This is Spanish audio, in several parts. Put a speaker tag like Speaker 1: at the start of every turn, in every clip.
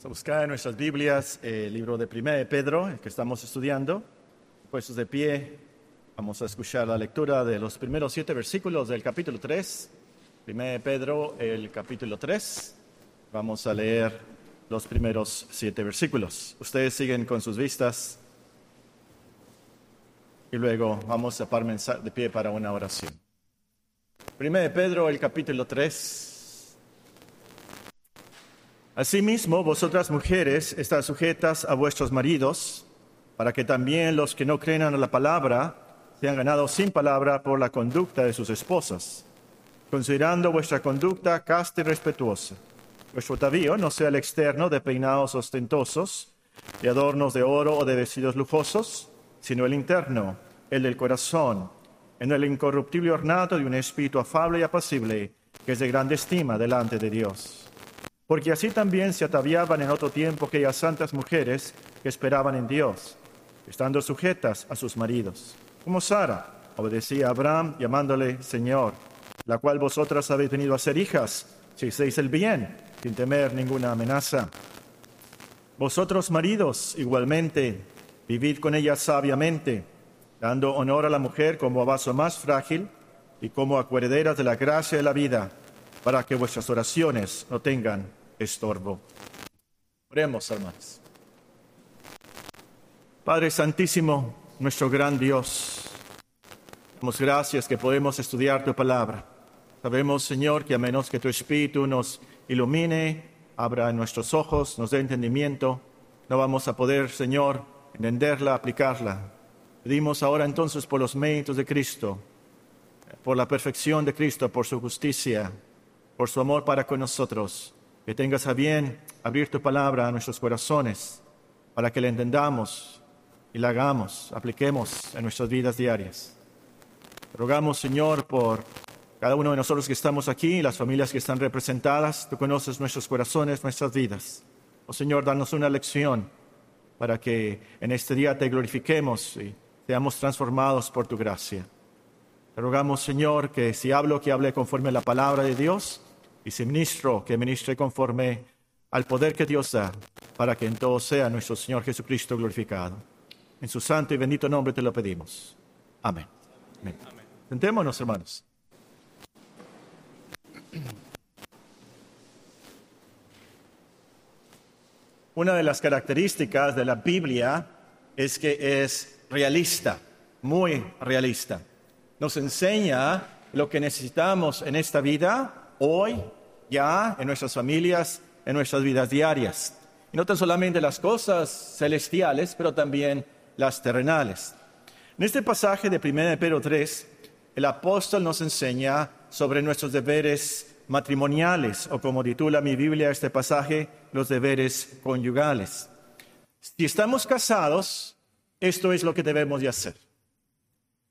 Speaker 1: Vamos a buscar en nuestras Biblias el libro de Primera de Pedro, el que estamos estudiando. Puestos de pie, vamos a escuchar la lectura de los primeros siete versículos del capítulo 3. Primera de Pedro, el capítulo 3. Vamos a leer los primeros siete versículos. Ustedes siguen con sus vistas y luego vamos a permanecer de pie para una oración. Primera de Pedro, el capítulo 3. Asimismo, vosotras mujeres, estad sujetas a vuestros maridos, para que también los que no creen a la palabra sean ganados sin palabra por la conducta de sus esposas, considerando vuestra conducta casta y respetuosa. Vuestro atavío no sea el externo de peinados ostentosos, de adornos de oro o de vestidos lujosos, sino el interno, el del corazón, en el incorruptible ornato de un espíritu afable y apacible, que es de grande estima delante de Dios porque así también se ataviaban en otro tiempo aquellas santas mujeres que esperaban en Dios, estando sujetas a sus maridos, como Sara obedecía a Abraham llamándole Señor, la cual vosotras habéis venido a ser hijas, si hacéis el bien, sin temer ninguna amenaza. Vosotros maridos, igualmente, vivid con ella sabiamente, dando honor a la mujer como a vaso más frágil y como a de la gracia de la vida, para que vuestras oraciones no tengan estorbo. Oremos, hermanos. Padre Santísimo, nuestro gran Dios, damos gracias que podemos estudiar tu palabra. Sabemos, Señor, que a menos que tu Espíritu nos ilumine, abra nuestros ojos, nos dé entendimiento, no vamos a poder, Señor, entenderla, aplicarla. Pedimos ahora entonces por los méritos de Cristo, por la perfección de Cristo, por su justicia, por su amor para con nosotros que tengas a bien abrir tu palabra a nuestros corazones para que la entendamos y la hagamos, apliquemos en nuestras vidas diarias. Rogamos, Señor, por cada uno de nosotros que estamos aquí, las familias que están representadas. Tú conoces nuestros corazones, nuestras vidas. Oh Señor, danos una lección para que en este día te glorifiquemos y seamos transformados por tu gracia. Te rogamos, Señor, que si hablo, que hable conforme a la palabra de Dios y si ministro, que ministre conforme al poder que Dios da, para que en todo sea nuestro Señor Jesucristo glorificado. En su santo y bendito nombre te lo pedimos. Amén. Sentémonos, hermanos. Una de las características de la Biblia es que es realista, muy realista. Nos enseña lo que necesitamos en esta vida hoy, ya, en nuestras familias, en nuestras vidas diarias. Y no tan solamente las cosas celestiales, pero también las terrenales. En este pasaje de 1 Pedro 3, el apóstol nos enseña sobre nuestros deberes matrimoniales, o como titula mi Biblia este pasaje, los deberes conyugales. Si estamos casados, esto es lo que debemos de hacer.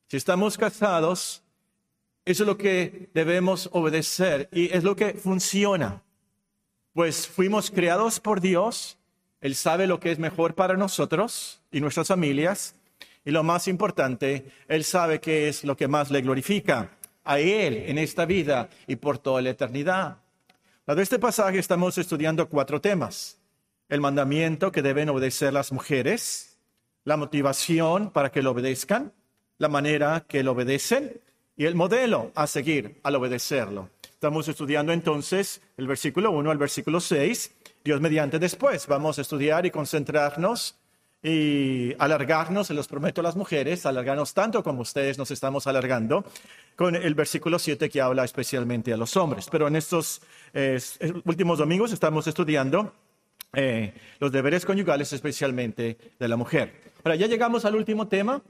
Speaker 1: Si estamos casados, eso es lo que debemos obedecer y es lo que funciona. Pues fuimos creados por Dios, Él sabe lo que es mejor para nosotros y nuestras familias. Y lo más importante, Él sabe qué es lo que más le glorifica a Él en esta vida y por toda la eternidad. de este pasaje estamos estudiando cuatro temas. El mandamiento que deben obedecer las mujeres, la motivación para que lo obedezcan, la manera que lo obedecen y el modelo a seguir al obedecerlo. Estamos estudiando entonces el versículo 1 al versículo 6. Dios mediante después vamos a estudiar y concentrarnos y alargarnos, se los prometo a las mujeres, alargarnos tanto como ustedes nos estamos alargando, con el versículo 7 que habla especialmente a los hombres. Pero en estos últimos domingos estamos estudiando eh, los deberes conyugales, especialmente de la mujer. Ahora ya llegamos al último tema,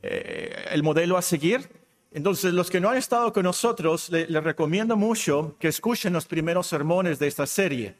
Speaker 1: eh, el modelo a seguir. Entonces, los que no han estado con nosotros, les recomiendo mucho que escuchen los primeros sermones de esta serie.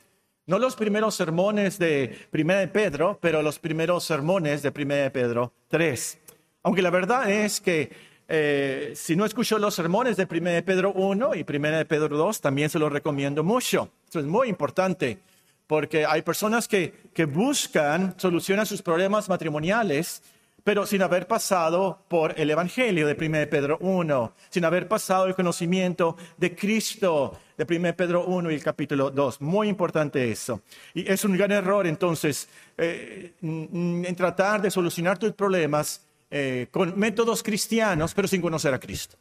Speaker 1: No los primeros sermones de 1 de Pedro, pero los primeros sermones de 1 de Pedro 3. Aunque la verdad es que eh, si no escuchó los sermones de 1 de Pedro 1 y 1 de Pedro 2, también se los recomiendo mucho. Esto es muy importante porque hay personas que, que buscan solucionar sus problemas matrimoniales pero sin haber pasado por el Evangelio de 1 Pedro 1, sin haber pasado el conocimiento de Cristo, de 1 Pedro 1 y el capítulo 2. Muy importante eso. Y es un gran error entonces eh, en tratar de solucionar tus problemas eh, con métodos cristianos, pero sin conocer a Cristo.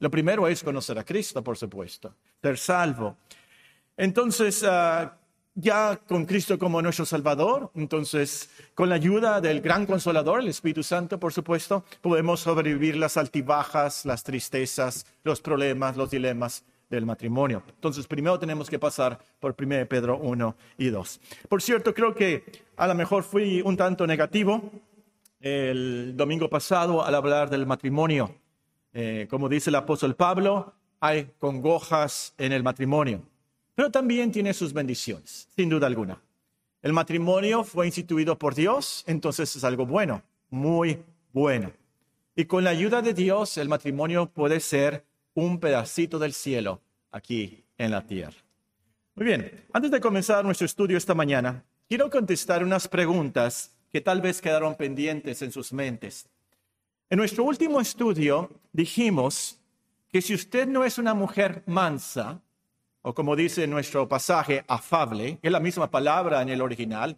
Speaker 1: Lo primero es conocer a Cristo, por supuesto, ser salvo. Entonces, ah, ya con Cristo como nuestro Salvador, entonces con la ayuda del gran consolador, el Espíritu Santo, por supuesto, podemos sobrevivir las altibajas, las tristezas, los problemas, los dilemas del matrimonio. Entonces, primero tenemos que pasar por 1 Pedro 1 y 2. Por cierto, creo que a lo mejor fui un tanto negativo el domingo pasado al hablar del matrimonio. Eh, como dice el apóstol Pablo, hay congojas en el matrimonio pero también tiene sus bendiciones, sin duda alguna. El matrimonio fue instituido por Dios, entonces es algo bueno, muy bueno. Y con la ayuda de Dios, el matrimonio puede ser un pedacito del cielo aquí en la tierra. Muy bien, antes de comenzar nuestro estudio esta mañana, quiero contestar unas preguntas que tal vez quedaron pendientes en sus mentes. En nuestro último estudio dijimos que si usted no es una mujer mansa, o como dice nuestro pasaje, afable, es la misma palabra en el original.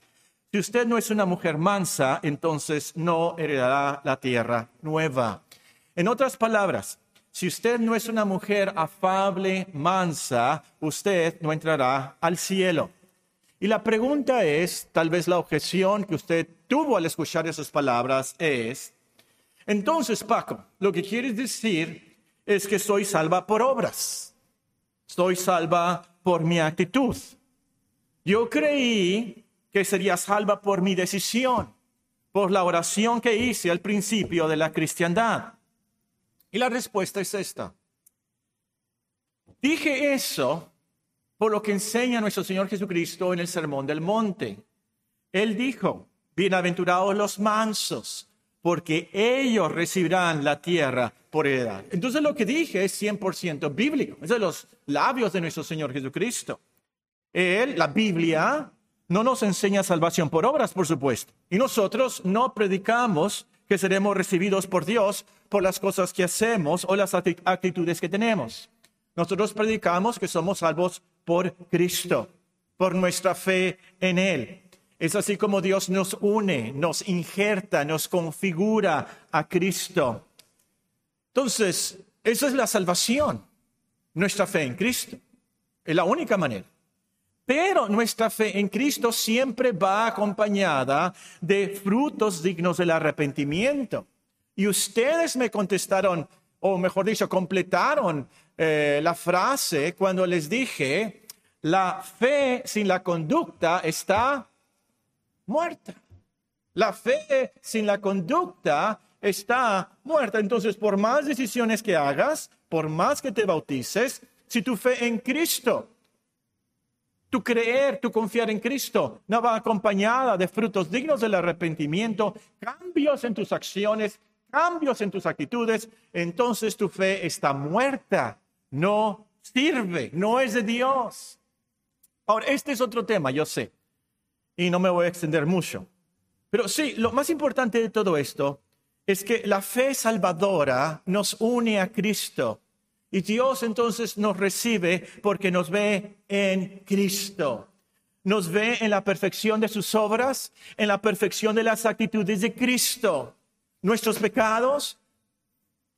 Speaker 1: Si usted no es una mujer mansa, entonces no heredará la tierra nueva. En otras palabras, si usted no es una mujer afable, mansa, usted no entrará al cielo. Y la pregunta es, tal vez la objeción que usted tuvo al escuchar esas palabras es, entonces Paco, lo que quieres decir es que soy salva por obras. Estoy salva por mi actitud. Yo creí que sería salva por mi decisión, por la oración que hice al principio de la cristiandad. Y la respuesta es esta. Dije eso por lo que enseña nuestro Señor Jesucristo en el Sermón del Monte. Él dijo, bienaventurados los mansos, porque ellos recibirán la tierra por heredad. Entonces lo que dije es 100% bíblico, es de los labios de nuestro Señor Jesucristo. Él, la Biblia, no nos enseña salvación por obras, por supuesto. Y nosotros no predicamos que seremos recibidos por Dios por las cosas que hacemos o las actitudes que tenemos. Nosotros predicamos que somos salvos por Cristo, por nuestra fe en Él. Es así como Dios nos une, nos injerta, nos configura a Cristo. Entonces, esa es la salvación, nuestra fe en Cristo. Es la única manera. Pero nuestra fe en Cristo siempre va acompañada de frutos dignos del arrepentimiento. Y ustedes me contestaron, o mejor dicho, completaron eh, la frase cuando les dije, la fe sin la conducta está muerta. La fe sin la conducta está muerta. Entonces, por más decisiones que hagas, por más que te bautices, si tu fe en Cristo, tu creer, tu confiar en Cristo no va acompañada de frutos dignos del arrepentimiento, cambios en tus acciones, cambios en tus actitudes, entonces tu fe está muerta, no sirve, no es de Dios. Ahora, este es otro tema, yo sé y no me voy a extender mucho. Pero sí, lo más importante de todo esto es que la fe salvadora nos une a Cristo. Y Dios entonces nos recibe porque nos ve en Cristo. Nos ve en la perfección de sus obras, en la perfección de las actitudes de Cristo. Nuestros pecados,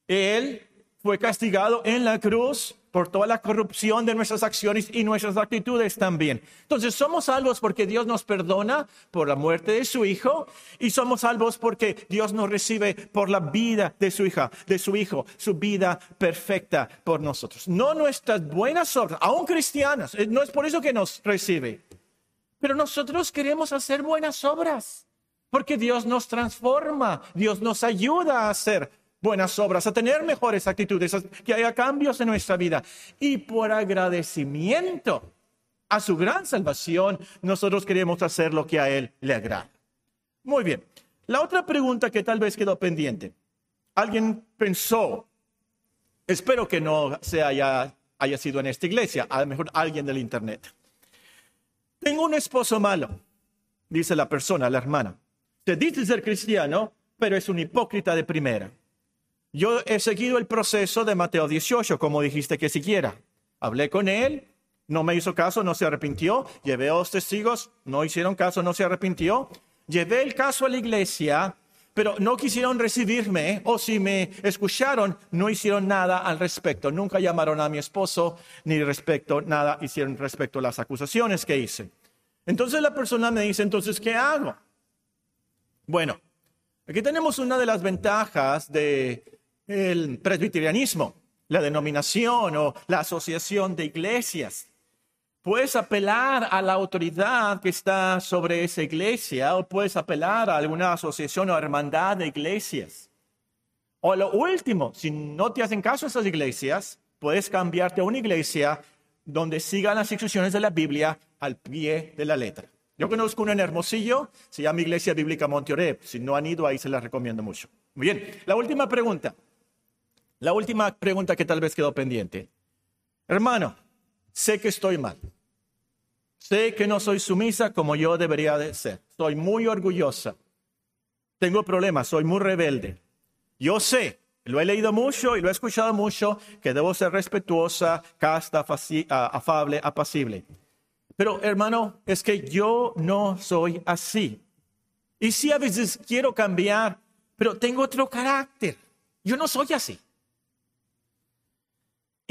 Speaker 1: Él fue castigado en la cruz por toda la corrupción de nuestras acciones y nuestras actitudes también. Entonces somos salvos porque Dios nos perdona por la muerte de su hijo y somos salvos porque Dios nos recibe por la vida de su hija, de su hijo, su vida perfecta por nosotros. No nuestras buenas obras, aún cristianas, eh, no es por eso que nos recibe. Pero nosotros queremos hacer buenas obras porque Dios nos transforma, Dios nos ayuda a hacer buenas obras, a tener mejores actitudes, que haya cambios en nuestra vida. Y por agradecimiento a su gran salvación, nosotros queremos hacer lo que a Él le agrada. Muy bien. La otra pregunta que tal vez quedó pendiente. Alguien pensó, espero que no se haya, haya sido en esta iglesia, a lo mejor alguien del Internet. Tengo un esposo malo, dice la persona, la hermana. Se dice ser cristiano, pero es un hipócrita de primera. Yo he seguido el proceso de Mateo 18, como dijiste que siquiera. Hablé con él, no me hizo caso, no se arrepintió. Llevé a los testigos, no hicieron caso, no se arrepintió. Llevé el caso a la iglesia, pero no quisieron recibirme o si me escucharon, no hicieron nada al respecto. Nunca llamaron a mi esposo ni respecto, nada hicieron respecto a las acusaciones que hice. Entonces la persona me dice, entonces, ¿qué hago? Bueno, aquí tenemos una de las ventajas del presbiterianismo, la denominación o la asociación de iglesias. Puedes apelar a la autoridad que está sobre esa iglesia o puedes apelar a alguna asociación o hermandad de iglesias. O lo último, si no te hacen caso esas iglesias, puedes cambiarte a una iglesia donde sigan las instrucciones de la Biblia al pie de la letra. Yo conozco una en Hermosillo, se llama Iglesia Bíblica Monteoreb. Si no han ido ahí, se la recomiendo mucho. Muy bien, la última pregunta. La última pregunta que tal vez quedó pendiente. Hermano, sé que estoy mal. Sé que no soy sumisa como yo debería de ser. Soy muy orgullosa. Tengo problemas, soy muy rebelde. Yo sé, lo he leído mucho y lo he escuchado mucho, que debo ser respetuosa, casta, afable, apacible. Pero hermano, es que yo no soy así. Y sí a veces quiero cambiar, pero tengo otro carácter. Yo no soy así.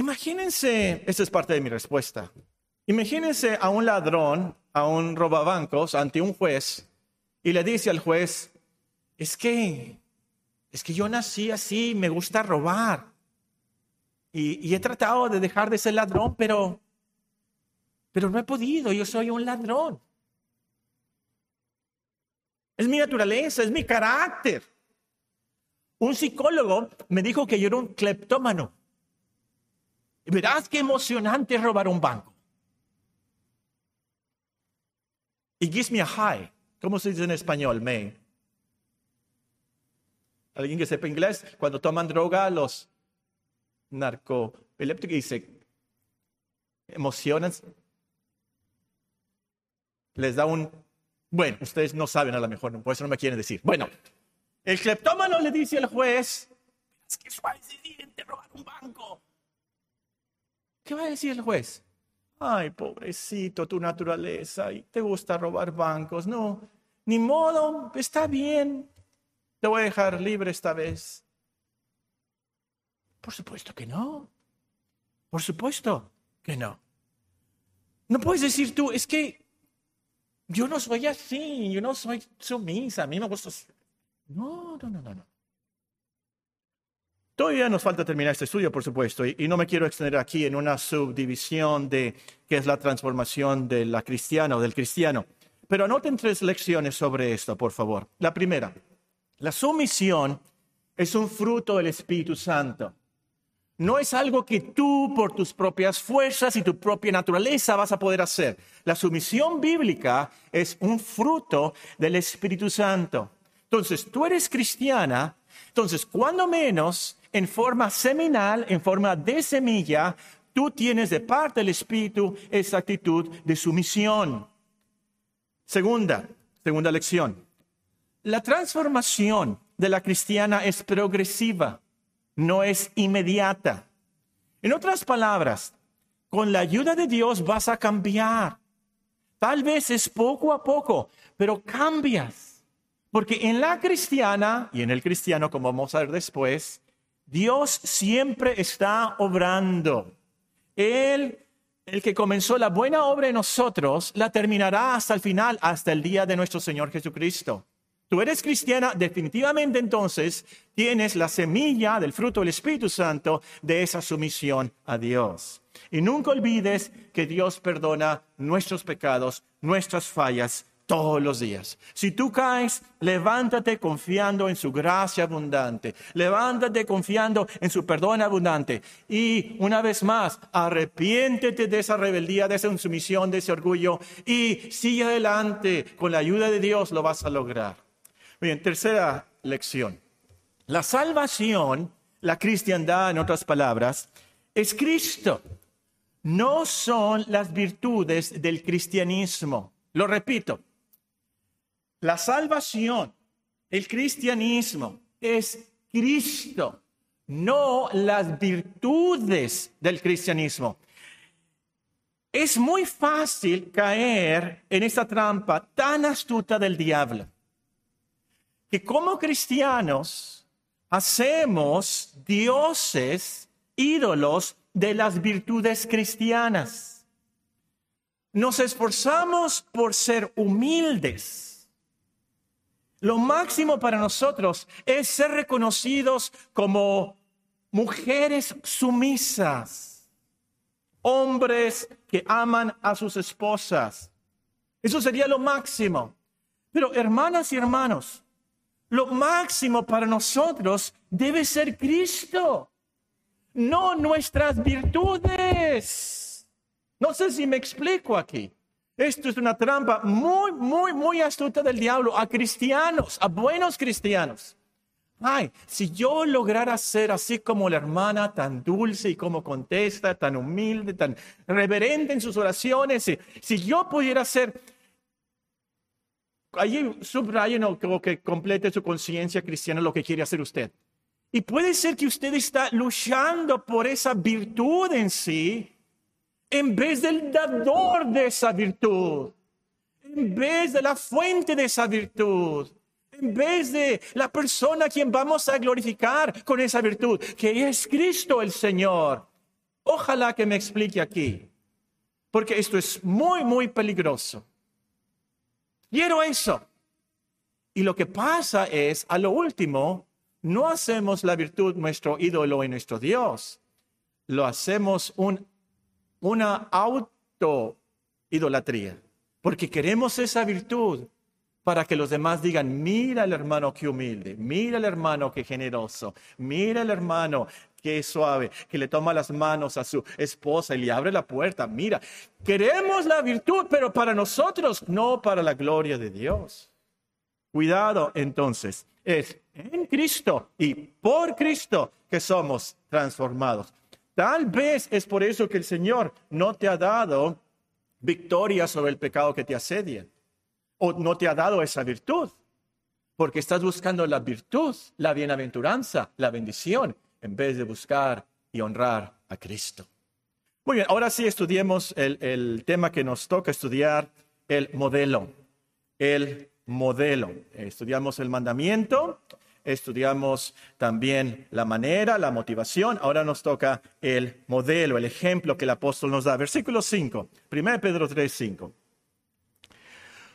Speaker 1: Imagínense, esta es parte de mi respuesta. Imagínense a un ladrón, a un robabancos ante un juez y le dice al juez, es que, es que yo nací así, me gusta robar. Y, he tratado de dejar de ser ladrón, pero, pero no he podido, yo soy un ladrón. Es mi naturaleza, es mi carácter. Un psicólogo me dijo que yo era un cleptómano. Verás qué emocionante robar un banco. It gives me a high. ¿Cómo se dice en español, me? ¿Alguien que sepa inglés? Cuando toman droga, los narcoepilépticos dice, emocionan, les da un... Bueno, ustedes no saben a lo mejor, por eso no me quieren decir. Bueno, el cleptómano le dice al juez, es que se robar un banco. ¿Qué va a decir el juez? Ay, pobrecito, tu naturaleza, y te gusta robar bancos. No, ni modo, está bien. Te voy a dejar libre esta vez. Por supuesto que no. Por supuesto que no. No puedes decir tú, es que yo no soy así, yo no soy sumisa, a mí me gusta. No, no, no, no, no. Todavía nos falta terminar este estudio, por supuesto, y, no me quiero extender aquí en una subdivisión de qué es la transformación de la cristiana o del cristiano. Pero anoten tres lecciones sobre esto, por favor. La primera, la sumisión es un fruto del Espíritu Santo. No es algo que tú por tus propias fuerzas y tu propia naturaleza vas a poder hacer. La sumisión bíblica es un fruto del Espíritu Santo. Entonces, tú eres cristiana, entonces, cuando menos en forma seminal, en forma de semilla, tú tienes de parte del Espíritu esa actitud de sumisión. Segunda, segunda lección. La transformación de la cristiana es progresiva, no es inmediata. En otras palabras, con la ayuda de Dios vas a cambiar. Tal vez es poco a poco, pero cambias. Porque en la cristiana y en el cristiano, como vamos a ver después, Dios siempre está obrando. Él, el que comenzó la buena obra en nosotros, la terminará hasta el final, hasta el día de nuestro Señor Jesucristo. Tú eres cristiana, definitivamente entonces tienes la semilla del fruto del Espíritu Santo de esa sumisión a Dios. Y nunca olvides que Dios perdona nuestros pecados, nuestras fallas todos los días. Si tú caes, levántate confiando en su gracia abundante. Levántate confiando en su perdón abundante. Y una vez más, arrepiéntete de esa rebeldía, de esa insumisión, de ese orgullo y sigue adelante. Con la ayuda de Dios lo vas a lograr. Bien, tercera lección. La salvación, la cristiandad en otras palabras, es Cristo. No son las virtudes del cristianismo. Lo repito, la salvación, el cristianismo es Cristo, no las virtudes del cristianismo. Es muy fácil caer en esta trampa tan astuta del diablo, que como cristianos hacemos dioses, ídolos de las virtudes cristianas. Nos esforzamos por ser humildes. Lo máximo para nosotros es ser reconocidos como mujeres sumisas, hombres que aman a sus esposas. Eso sería lo máximo. Pero hermanas y hermanos, lo máximo para nosotros debe ser Cristo, no nuestras virtudes. No sé si me explico aquí. Esto es una trampa muy, muy, muy astuta del diablo a cristianos, a buenos cristianos. Ay, si yo lograra ser así como la hermana, tan dulce y como contesta, tan humilde, tan reverente en sus oraciones, si, si yo pudiera ser, allí subrayen como que complete su conciencia cristiana lo que quiere hacer usted. Y puede ser que usted está luchando por esa virtud en sí, en vez del dador de esa virtud, en vez de la fuente de esa virtud en vez de la persona a quien vamos a glorificar con esa virtud, que es Cristo el Señor. Ojalá que me explique aquí, porque esto es muy, muy peligroso. Quiero eso. Y lo que pasa es, a lo último, no hacemos la virtud nuestro ídolo y nuestro Dios. Lo hacemos un, una auto-idolatría, porque queremos esa virtud, para que los demás digan, mira el hermano que humilde, mira el hermano que generoso, mira el hermano que suave, que le toma las manos a su esposa y le abre la puerta. Mira, queremos la virtud, pero para nosotros, no para la gloria de Dios. Cuidado entonces, es en Cristo y por Cristo que somos transformados. Tal vez es por eso que el Señor no te ha dado victoria sobre el pecado que te asedia o no te ha dado esa virtud, porque estás buscando la virtud, la bienaventuranza, la bendición, en vez de buscar y honrar a Cristo. Muy bien, ahora sí estudiemos el, el tema que nos toca estudiar, el modelo. El modelo. Estudiamos el mandamiento, estudiamos también la manera, la motivación. Ahora nos toca el modelo, el ejemplo que el apóstol nos da. Versículo 5, 1 Pedro 3, 5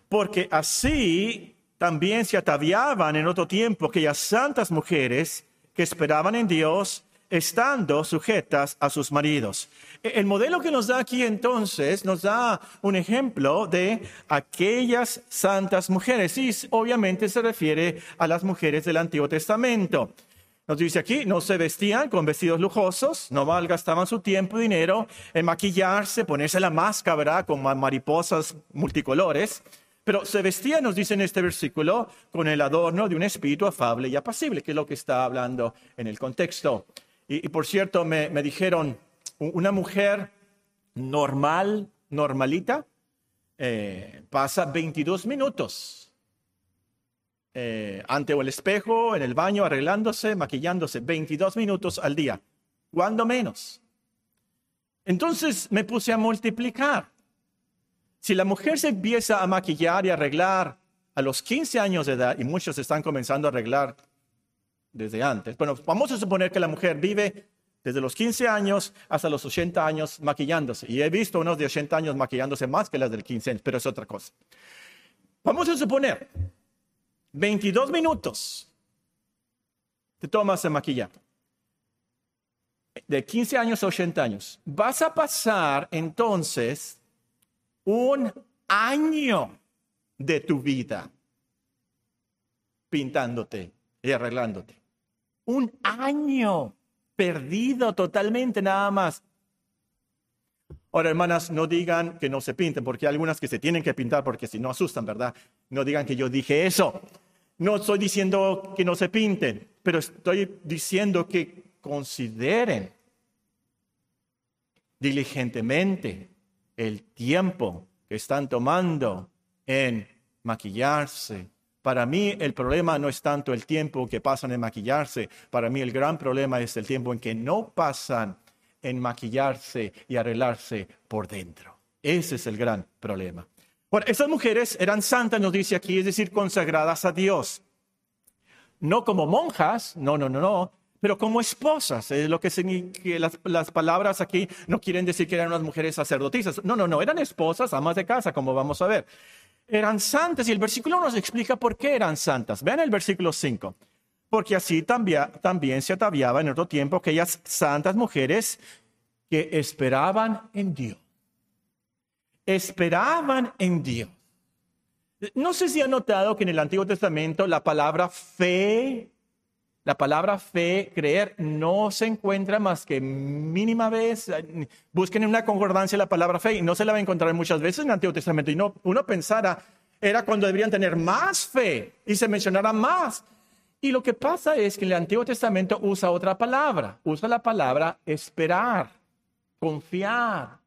Speaker 1: porque así también se ataviaban en otro tiempo aquellas santas mujeres que esperaban en Dios estando sujetas a sus maridos. E, el modelo que nos da aquí entonces nos da un ejemplo de aquellas santas mujeres y obviamente se refiere a las mujeres del Antiguo Testamento. Nos dice aquí, no se vestían con vestidos lujosos, no malgastaban su tiempo y dinero en maquillarse, ponerse la máscara con mariposas multicolores, pero se vestía, nos dice en este versículo, con el adorno de un espíritu afable y apacible, que es lo que está hablando en el contexto. Y, por cierto, me, dijeron, una mujer normal, normalita, eh, pasa 22 minutos eh, ante el espejo, en el baño, arreglándose, maquillándose, 22 minutos al día. ¿Cuándo menos? Entonces me puse a multiplicar. Si la mujer se empieza a maquillar y arreglar a los 15 años de edad, y muchos están comenzando a arreglar desde antes, bueno, vamos a suponer que la mujer vive desde los 15 años hasta los 80 años maquillándose. Y he visto unos de 80 años maquillándose más que las del 15 años, pero es otra cosa. Vamos a suponer 22 minutos te tomas a maquillar. De 15 años a 80 años. Vas a pasar entonces un año de tu vida pintándote y arreglándote. Un año perdido totalmente nada más. Ahora, hermanas, no digan que no se pinten, porque hay algunas que se tienen que pintar porque si no asustan, ¿verdad? No digan que yo dije eso. No estoy diciendo que no se pinten, pero estoy diciendo que consideren diligentemente el tiempo que están tomando en maquillarse. Para mí el problema no es tanto el tiempo que pasan en maquillarse, para mí el gran problema es el tiempo en que no pasan en maquillarse y arreglarse por dentro. Ese es el gran problema. Bueno, estas mujeres eran santas, nos dice aquí, es decir, consagradas a Dios. No como monjas, no, no, no, no, pero como esposas. Es lo que, que las, las, palabras aquí no quieren decir que eran unas mujeres sacerdotisas. No, no, no, eran esposas, amas de casa, como vamos a ver. Eran santas y el versículo nos explica por qué eran santas. Vean el versículo 5. Porque así también, también se ataviaba en otro tiempo aquellas santas mujeres que esperaban en Dios esperaban en Dios. No sé si han notado que en el Antiguo Testamento la palabra fe, la palabra fe, creer, no se encuentra más que mínima vez. Busquen en una concordancia la palabra fe y no se la va a encontrar muchas veces en el Antiguo Testamento. Y no, uno pensara, era cuando deberían tener más fe y se mencionara más. Y lo que pasa es que el Antiguo Testamento usa otra palabra, usa la palabra esperar, confiar.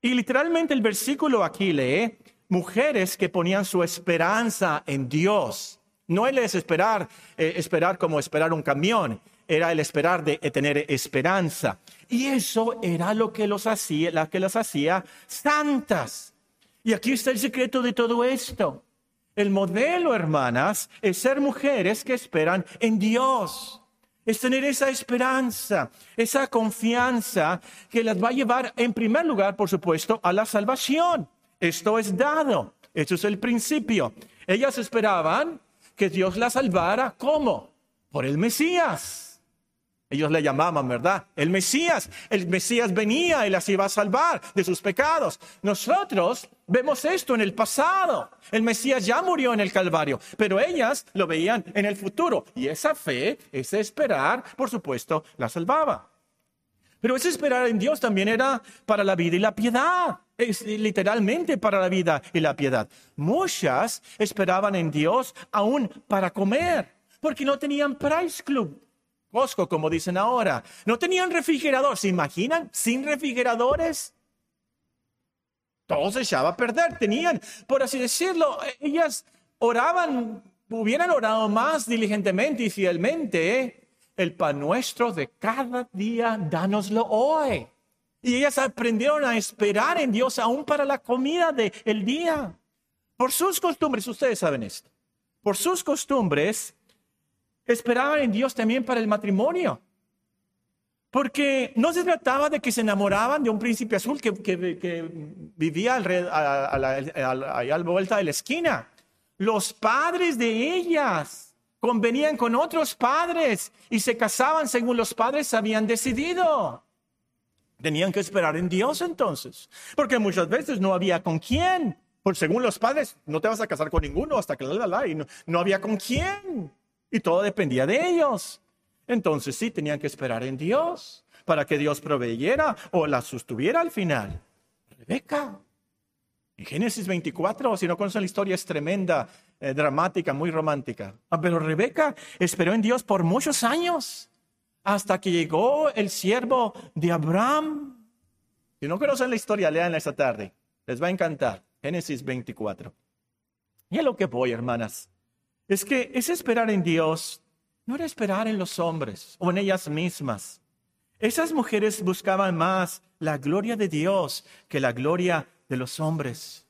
Speaker 1: Y literalmente el versículo aquí lee, mujeres que ponían su esperanza en Dios. No el esperar, eh, esperar como esperar un camión, era el esperar de tener esperanza. Y eso era lo que los hacía, la que las hacía santas. Y aquí está el secreto de todo esto. El modelo, hermanas, es ser mujeres que esperan en Dios es tener esa esperanza, esa confianza que las va a llevar en primer lugar, por supuesto, a la salvación. Esto es dado, esto es el principio. Ellas esperaban que Dios las salvara, ¿cómo? Por el Mesías. Ellos le llamaban, ¿verdad? El Mesías. El Mesías venía y las iba a salvar de sus pecados. Nosotros vemos esto en el pasado. El Mesías ya murió en el Calvario, pero ellas lo veían en el futuro. Y esa fe, ese esperar, por supuesto, la salvaba. Pero ese esperar en Dios también era para la vida y la piedad. Es literalmente para la vida y la piedad. Muchas esperaban en Dios aún para comer, porque no tenían Price Club Costco, como dicen ahora. No tenían refrigerador. ¿Se imaginan? Sin refrigeradores. Todo se echaba a perder. Tenían, por así decirlo, ellas oraban, hubieran orado más diligentemente y fielmente. El pan nuestro de cada día, dánoslo hoy. Y ellas aprendieron a esperar en Dios aún para la comida del día. Por sus costumbres, ustedes saben esto. Por sus costumbres, esperaban en Dios también para el matrimonio. Porque no se trataba de que se enamoraban de un príncipe azul que, vivía a, la, a, vuelta de la esquina. Los padres de ellas convenían con otros padres y se casaban según los padres habían decidido. Tenían que esperar en Dios entonces, porque muchas veces no había con quién. Por según los padres, no te vas a casar con ninguno hasta que la, la, y no, no había con quién. Y todo dependía de ellos. Entonces sí, tenían que esperar en Dios para que Dios proveyera o la sostuviera al final. Rebeca. En Génesis 24, si no conocen la historia, es tremenda, eh, dramática, muy romántica. Ah, pero Rebeca esperó en Dios por muchos años, hasta que llegó el siervo de Abraham. Si no conocen la historia, lean esta tarde. Les va a encantar. Génesis 24. Y a lo que voy, hermanas es que ese esperar en Dios no era esperar en los hombres o en ellas mismas. Esas mujeres buscaban más la gloria de Dios que la gloria de los hombres.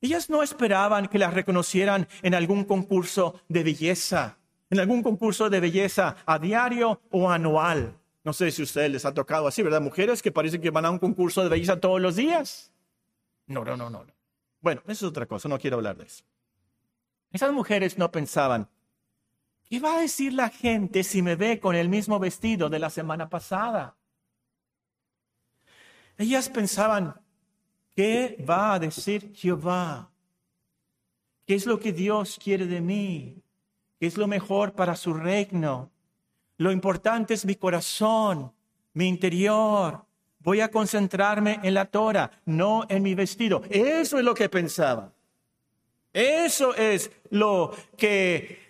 Speaker 1: Ellas no esperaban que las reconocieran en algún concurso de belleza, en algún concurso de belleza a diario o anual. No sé si a ustedes les ha tocado así, ¿verdad? Mujeres que parecen que van a un concurso de belleza todos los días. No, no, no, no. Bueno, eso es otra cosa, no quiero hablar de eso. Esas mujeres no pensaban, ¿qué va a decir la gente si me ve con el mismo vestido de la semana pasada? Ellas pensaban, ¿qué va a decir Jehová? ¿Qué es lo que Dios quiere de mí? ¿Qué es lo mejor para su reino? Lo importante es mi corazón, mi interior. Voy a concentrarme en la Torah, no en mi vestido. Eso es lo que pensaban. Eso es lo que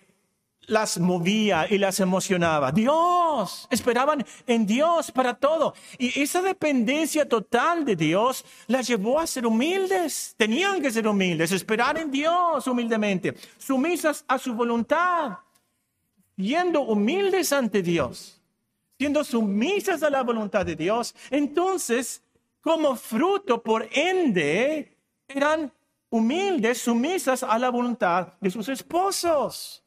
Speaker 1: las movía y las emocionaba. Dios, esperaban en Dios para todo. Y esa dependencia total de Dios las llevó a ser humildes. Tenían que ser humildes, esperar en Dios humildemente, sumisas a su voluntad, yendo humildes ante Dios, siendo sumisas a la voluntad de Dios. Entonces como fruto, por ende, eran humildes, sumisas a la voluntad de sus esposos.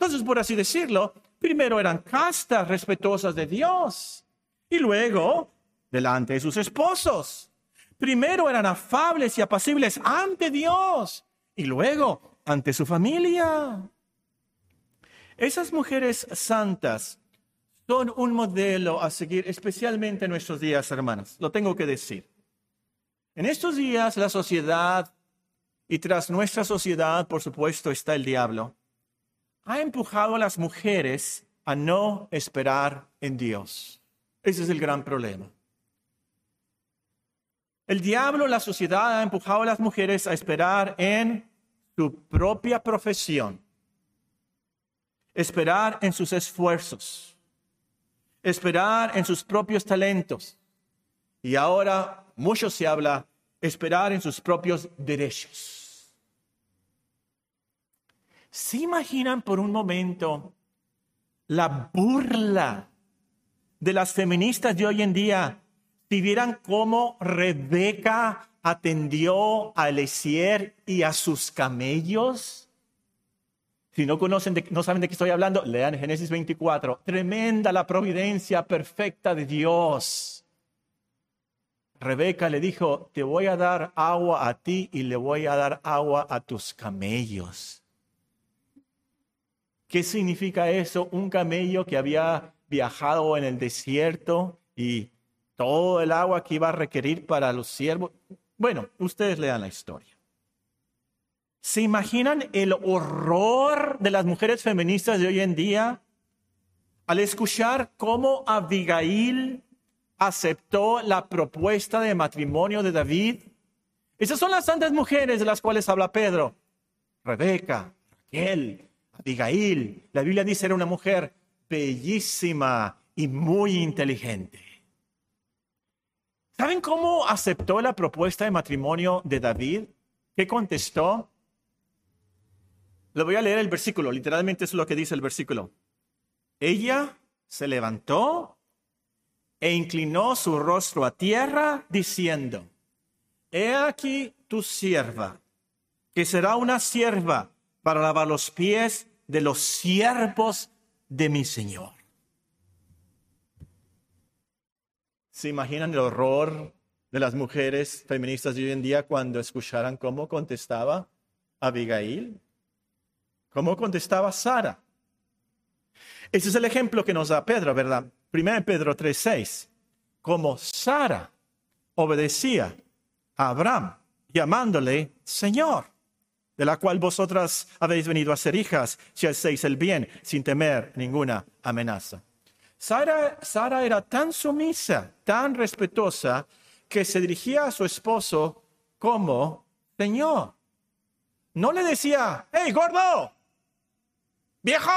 Speaker 1: Entonces, por así decirlo, primero eran castas, respetuosas de Dios, y luego delante de sus esposos. Primero eran afables y apacibles ante Dios, y luego ante su familia. Esas mujeres santas son un modelo a seguir, especialmente en nuestros días, hermanas. Lo tengo que decir. En estos días la sociedad, y tras nuestra sociedad, por supuesto, está el diablo, ha empujado a las mujeres a no esperar en Dios. Ese es el gran problema. El diablo, la sociedad ha empujado a las mujeres a esperar en su propia profesión, esperar en sus esfuerzos, esperar en sus propios talentos. Y ahora mucho se habla esperar en sus propios derechos. ¿Se imaginan por un momento la burla de las feministas de hoy en día si vieran cómo Rebeca atendió a Eliezer y a sus camellos. Si no conocen, no saben de qué estoy hablando, lean Génesis 24. Tremenda la providencia perfecta de Dios. Rebeca le dijo, te voy a dar agua a ti y le voy a dar agua a tus camellos. ¿Qué significa eso? Un camello que había viajado en el desierto y todo el agua que iba a requerir para los siervos. Bueno, ustedes lean la historia. ¿Se imaginan el horror de las mujeres feministas de hoy en día al escuchar cómo Abigail aceptó la propuesta de matrimonio de David? Esas son las santas mujeres de las cuales habla Pedro. Rebeca, Raquel, Abigail. La Biblia dice era una mujer bellísima y muy inteligente. ¿Saben cómo aceptó la propuesta de matrimonio de David? ¿Qué contestó? Le voy a leer el versículo, literalmente es lo que dice el versículo. Ella se levantó e inclinó su rostro a tierra, diciendo, He aquí tu sierva, que será una sierva para lavar los pies de los siervos de mi Señor. ¿Se imaginan el horror de las mujeres feministas de hoy en día cuando escucharan cómo contestaba Abigail? ¿Cómo contestaba Sara? Ese es el ejemplo que nos da Pedro, ¿verdad? 1 Pedro 3:6. Como Sara obedecía a Abraham, llamándole Señor, de la cual vosotras habéis venido a ser hijas, si hacéis el bien, sin temer ninguna amenaza. Sara, era tan sumisa, tan respetuosa, que se dirigía a su esposo como Señor. No le decía, ¡Hey, gordo! ¡Viejo!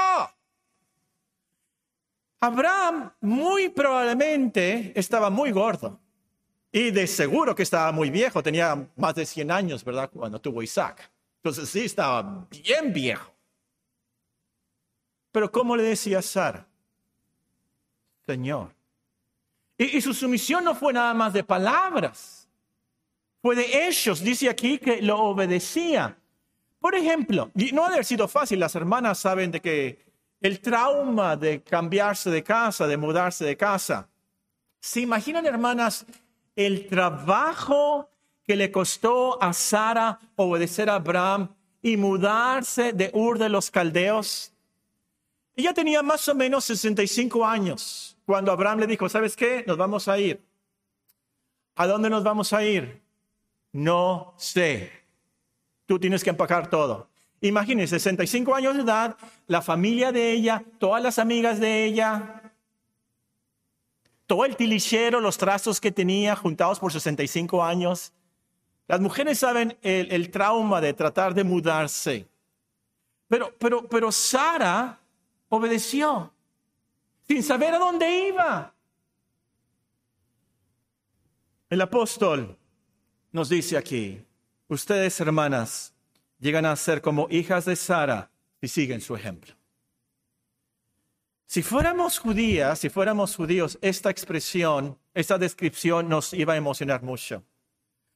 Speaker 1: Abraham muy probablemente estaba muy gordo. Y de seguro que estaba muy viejo, tenía más de 100 años, ¿verdad? Cuando tuvo Isaac. Entonces sí, estaba bien viejo. Pero ¿cómo le decía Sara? Señor. Y, su sumisión no fue nada más de palabras, fue de hechos. Dice aquí que lo obedecía. Por ejemplo, y no ha de sido fácil, las hermanas saben de que el trauma de cambiarse de casa, de mudarse de casa, ¿se imaginan, hermanas, el trabajo que le costó a Sara obedecer a Abraham y mudarse de Ur de los Caldeos? Ella tenía más o menos 65 años cuando Abraham le dijo, ¿sabes qué? Nos vamos a ir. ¿A dónde nos vamos a ir? No sé. Tú tienes que empacar todo. Imagínense, 65 años de edad, la familia de ella, todas las amigas de ella, todo el tilichero, los trazos que tenía juntados por 65 años. Las mujeres saben el, trauma de tratar de mudarse. Pero, pero, pero Sara obedeció sin saber a dónde iba. El apóstol nos dice aquí, ustedes hermanas llegan a ser como hijas de Sara si siguen su ejemplo. Si fuéramos judías, si fuéramos judíos, esta expresión esta descripción nos iba a emocionar mucho.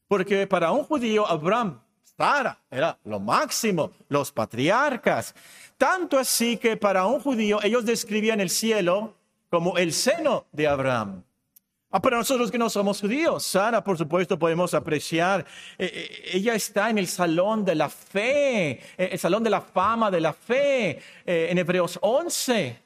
Speaker 1: Porque para un judío, Abraham, Sara, era lo máximo, los patriarcas. Tanto así que para un judío ellos describían el cielo como el seno de Abraham. Ah, para nosotros que no somos judíos, Sara, por supuesto, podemos apreciar, eh, eh, ella está en el salón de la fe, eh, el salón de la fama de la fe, en Hebreos 11.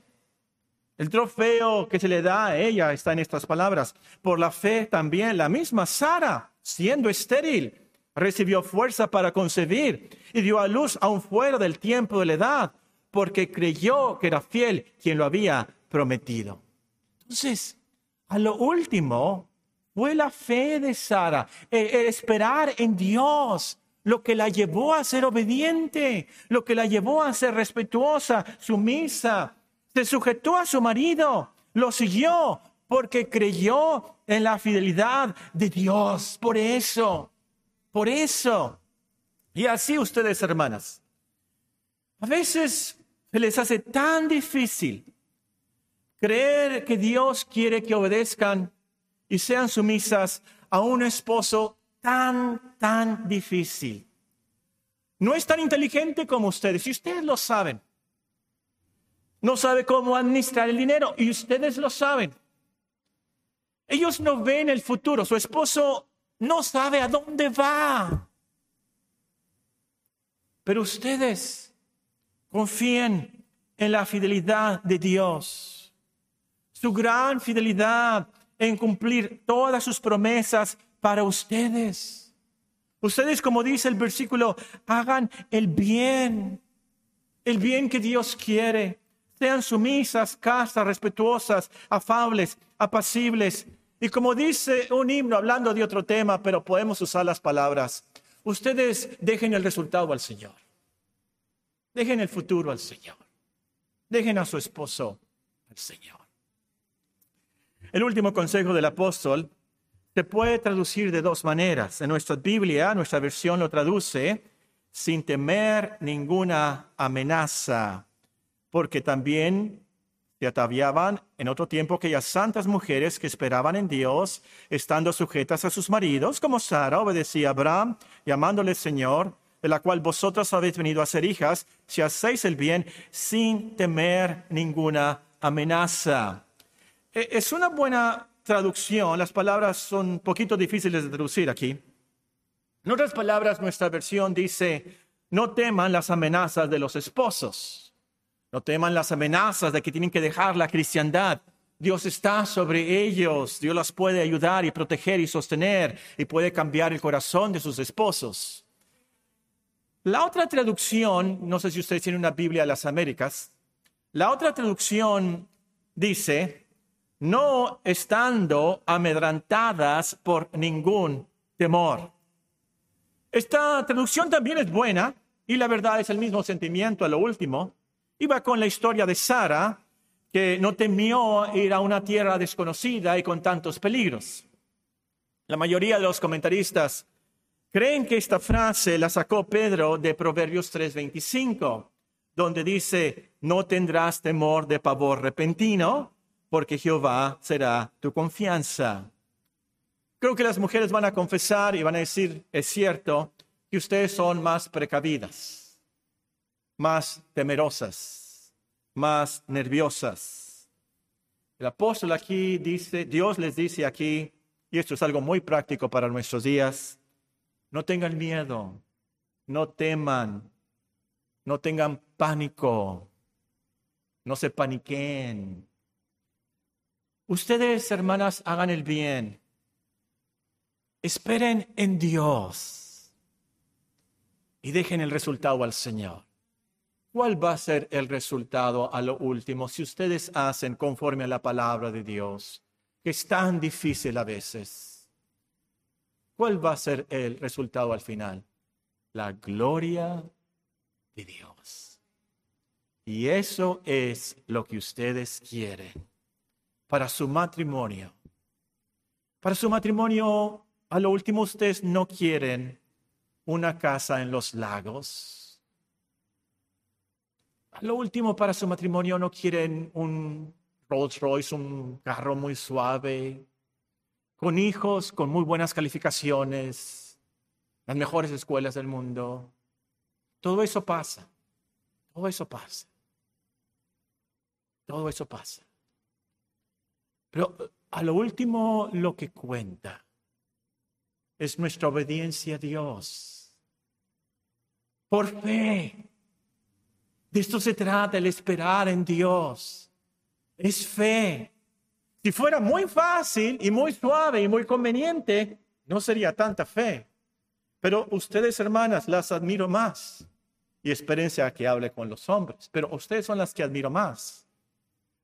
Speaker 1: El trofeo que se le da a ella está en estas palabras. Por la fe también la misma Sara, siendo estéril, recibió fuerza para concebir y dio a luz aún fuera del tiempo de la edad, porque creyó que era fiel quien lo había prometido. Entonces, a lo último fue la fe de Sara, el esperar en Dios, lo que la llevó a ser obediente, lo que la llevó a ser respetuosa, sumisa. Se sujetó a su marido, lo siguió porque creyó en la fidelidad de Dios. Por eso, por eso. Y así ustedes, hermanas, a veces se les hace tan difícil Creer que Dios quiere que obedezcan y sean sumisas a un esposo tan, tan difícil. No es tan inteligente como ustedes, y ustedes lo saben. No sabe cómo administrar el dinero, y ustedes lo saben. Ellos no ven el futuro, su esposo no sabe a dónde va. Pero ustedes confíen en la fidelidad de Dios su gran fidelidad en cumplir todas sus promesas para ustedes. Ustedes, como dice el versículo, hagan el bien, el bien que Dios quiere. Sean sumisas, castas, respetuosas, afables, apacibles. Y como dice un himno hablando de otro tema, pero podemos usar las palabras, ustedes dejen el resultado al Señor. Dejen el futuro al Señor. Dejen a su esposo al Señor. El último consejo del apóstol se puede traducir de dos maneras. En nuestra Biblia, nuestra versión lo traduce sin temer ninguna amenaza, porque también se ataviaban en otro tiempo aquellas santas mujeres que esperaban en Dios, estando sujetas a sus maridos, como Sara obedecía a Abraham, llamándole Señor, de la cual vosotras habéis venido a ser hijas, si hacéis el bien sin temer ninguna amenaza. Eh, es una buena traducción, las palabras son un poquito difíciles de traducir aquí. En otras palabras, nuestra versión dice, no teman las amenazas de los esposos, no teman las amenazas de que tienen que dejar la cristiandad. Dios está sobre ellos, Dios las puede ayudar y proteger y sostener y puede cambiar el corazón de sus esposos. La otra traducción, no sé si ustedes tienen una Biblia de las Américas, la otra traducción dice, no estando amedrantadas por ningún temor. Esta traducción también es buena y la verdad es el mismo sentimiento a lo último. Iba con la historia de Sara, que no temió ir a una tierra desconocida y con tantos peligros. La mayoría de los comentaristas creen que esta frase la sacó Pedro de Proverbios 3:25, donde dice, no tendrás temor de pavor repentino, porque Jehová será tu confianza. Creo que las mujeres van a confesar y van a decir, es cierto, que ustedes son más precavidas, más temerosas, más nerviosas. El apóstol aquí dice, Dios les dice aquí, y esto es algo muy práctico para nuestros días, no tengan miedo, no teman, no tengan pánico, no se paniquen, Ustedes, hermanas, hagan el bien. Esperen en Dios y dejen el resultado al Señor. ¿Cuál va a ser el resultado a lo último si ustedes hacen conforme a la palabra de Dios, que es tan difícil a veces? ¿Cuál va a ser el resultado al final? La gloria de Dios. Y eso es lo que ustedes quieren para su matrimonio. Para su matrimonio, a lo último ustedes no quieren una casa en los lagos. Lo último, para su matrimonio no quieren un Rolls Royce, un carro muy suave. con hijos con muy buenas calificaciones, las mejores escuelas del mundo. Todo eso pasa. Todo eso pasa. Todo eso pasa. Pero a lo último lo que cuenta es nuestra obediencia a Dios. Por fe. De esto se trata, el esperar en Dios. Es fe. Si fuera muy fácil y muy suave y muy conveniente, no sería tanta fe. Pero ustedes, hermanas, las admiro más. Y espérense a que hable con los hombres. Pero ustedes son las que admiro más.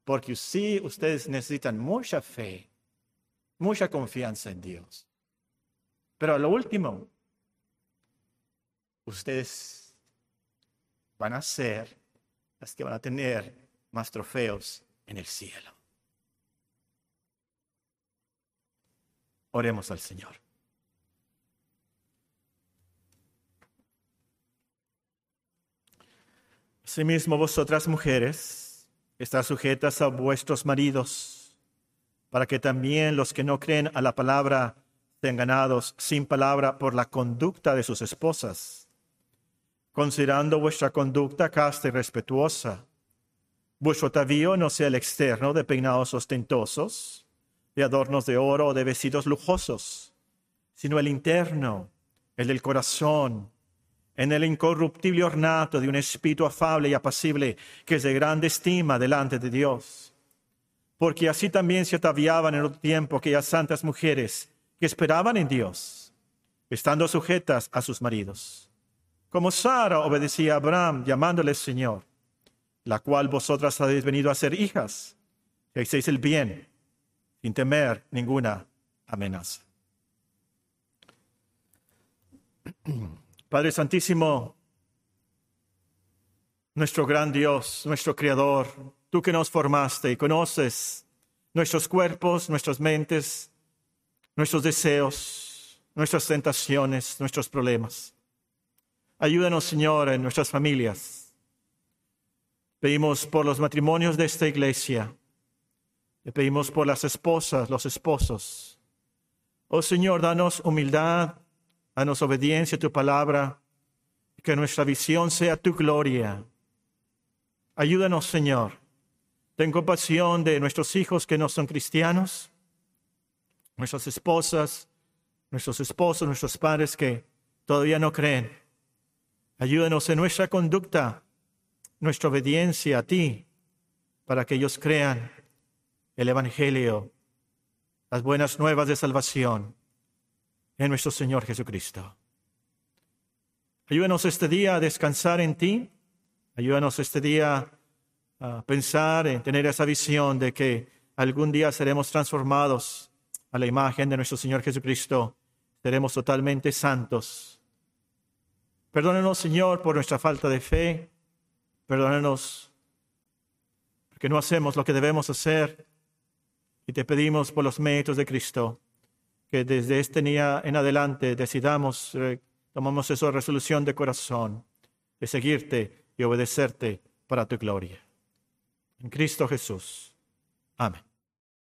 Speaker 1: Porque sí, ustedes necesitan mucha fe, mucha confianza en Dios. Pero a lo último, ustedes van a ser las que van a tener más trofeos en el cielo. Oremos al Señor. Asimismo, vosotras mujeres, estás sujetas a vuestros maridos, para que también los que no creen a la palabra sean ganados sin palabra por la conducta de sus esposas, considerando vuestra conducta casta y respetuosa. Vuestro atavío no sea el externo de peinados ostentosos, de adornos de oro o de vestidos lujosos, sino el interno, el del corazón, en el incorruptible ornato de un espíritu afable y apacible que es de grande estima delante de Dios. Porque así también se ataviaban en otro tiempo aquellas santas mujeres que esperaban en Dios, estando sujetas a sus maridos. Como Sara obedecía a Abraham llamándole Señor, la cual vosotras habéis venido a ser hijas, que hacéis el bien, sin temer ninguna amenaza. Padre Santísimo, nuestro gran Dios, nuestro Creador, tú que nos formaste y conoces nuestros cuerpos, nuestras mentes, nuestros deseos, nuestras tentaciones, nuestros problemas. Ayúdanos, Señor, en nuestras familias. Pedimos por los matrimonios de esta iglesia. Le pedimos por las esposas, los esposos. Oh Señor, danos humildad, Danos obediencia a tu palabra, que nuestra visión sea tu gloria. Ayúdanos, Señor. Ten compasión de nuestros hijos que no son cristianos, nuestras esposas, nuestros esposos, nuestros padres que todavía no creen. Ayúdanos en nuestra conducta, nuestra obediencia a ti, para que ellos crean el Evangelio, las buenas nuevas de salvación en nuestro Señor Jesucristo. Ayúdanos este día a descansar en ti. Ayúdanos este día a pensar en tener esa visión de que algún día seremos transformados a la imagen de nuestro Señor Jesucristo. Seremos totalmente santos. Perdónanos, Señor, por nuestra falta de fe. Perdónanos porque no hacemos lo que debemos hacer. Y te pedimos por los méritos de Cristo que desde este día en adelante decidamos, eh, tomamos esa resolución de corazón de seguirte y obedecerte para tu gloria. En Cristo Jesús. Amén.